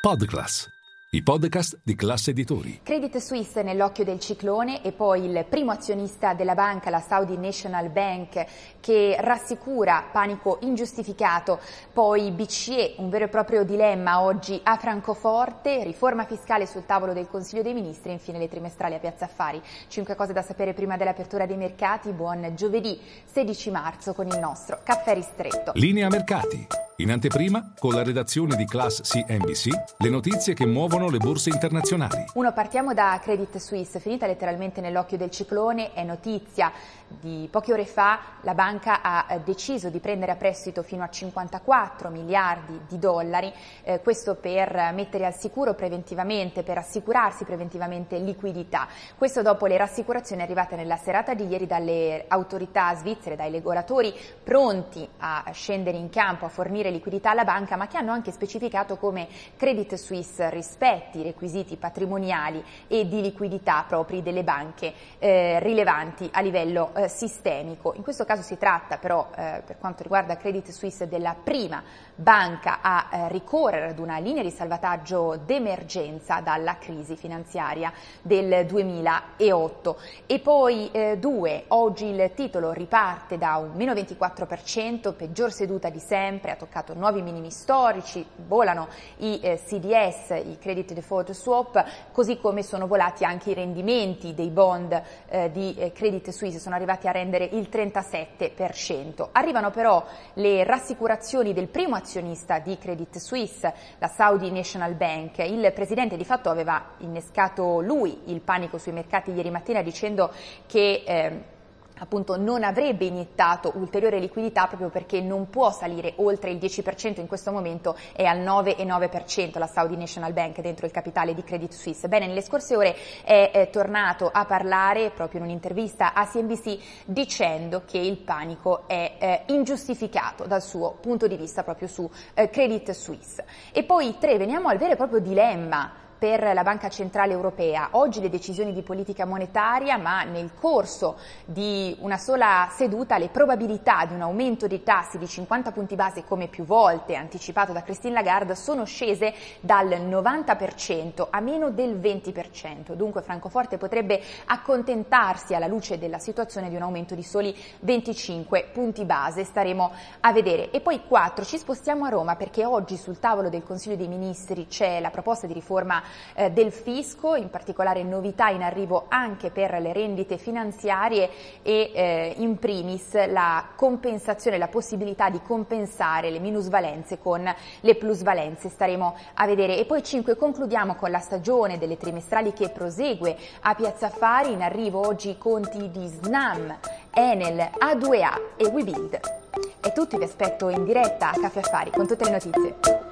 Podclass, i podcast di classe editori. Credit Suisse nell'occhio del ciclone e poi il primo azionista della banca, la Saudi National Bank, che rassicura panico ingiustificato, poi BCE, un vero e proprio dilemma oggi a Francoforte, riforma fiscale sul tavolo del Consiglio dei Ministri e infine le trimestrali a Piazza Affari. Cinque cose da sapere prima dell'apertura dei mercati. Buon giovedì 16 marzo con il nostro caffè ristretto. Linea mercati. In anteprima, con la redazione di Class CNBC, le notizie che muovono le borse internazionali. Uno, partiamo da Credit Suisse, finita letteralmente nell'occhio del ciclone, è notizia di poche ore fa la banca ha eh, deciso di prendere a prestito fino a 54 miliardi di dollari, eh, questo per mettere al sicuro preventivamente, per assicurarsi preventivamente liquidità. Questo dopo le rassicurazioni arrivate nella serata di ieri dalle autorità svizzere, dai regolatori pronti a scendere in campo, a fornire liquidità alla banca, ma che hanno anche specificato come Credit Suisse rispetti i requisiti patrimoniali e di liquidità propri delle banche eh, rilevanti a livello eh, sistemico. In questo caso si tratta però, eh, per quanto riguarda Credit Suisse, della prima banca a eh, ricorrere ad una linea di salvataggio d'emergenza dalla crisi finanziaria del 2008. E poi eh, due, oggi il titolo riparte da un meno 24%, peggior seduta di sempre, ha toccato toccato nuovi minimi storici, volano i eh, CDS, i credit default swap, così come sono volati anche i rendimenti dei bond eh, di eh, Credit Suisse, sono arrivati a rendere il 37%. Arrivano però le rassicurazioni del primo azionista di Credit Suisse, la Saudi National Bank. Il presidente di fatto aveva innescato lui il panico sui mercati ieri mattina dicendo che eh, appunto non avrebbe iniettato ulteriore liquidità proprio perché non può salire oltre il 10% in questo momento è al 9,9% la Saudi National Bank dentro il capitale di Credit Suisse. Bene, nelle scorse ore è, tornato a parlare proprio in un'intervista a CNBC dicendo che il panico è ingiustificato dal suo punto di vista proprio su eh, Credit Suisse. E poi tre, veniamo al vero e proprio dilemma per la Banca Centrale Europea. Oggi le decisioni di politica monetaria, ma nel corso di una sola seduta le probabilità di un aumento dei tassi di 50 punti base come più volte anticipato da Christine Lagarde sono scese dal 90% a meno del 20%. Dunque Francoforte potrebbe accontentarsi alla luce della situazione di un aumento di soli 25 punti base. Staremo a vedere. E poi 4 ci spostiamo a Roma perché oggi sul tavolo del Consiglio dei Ministri c'è la proposta di riforma eh, del fisco, in particolare novità in arrivo anche per le rendite finanziarie e eh, in primis la compensazione, la possibilità di compensare le minusvalenze con le plusvalenze, staremo a vedere. E poi 5 concludiamo con la stagione delle trimestrali che prosegue a Piazza Affari, in arrivo oggi i conti di Snam, Enel, A2A e WeBuild. E tutti vi aspetto in diretta a Caffè Affari con tutte le notizie.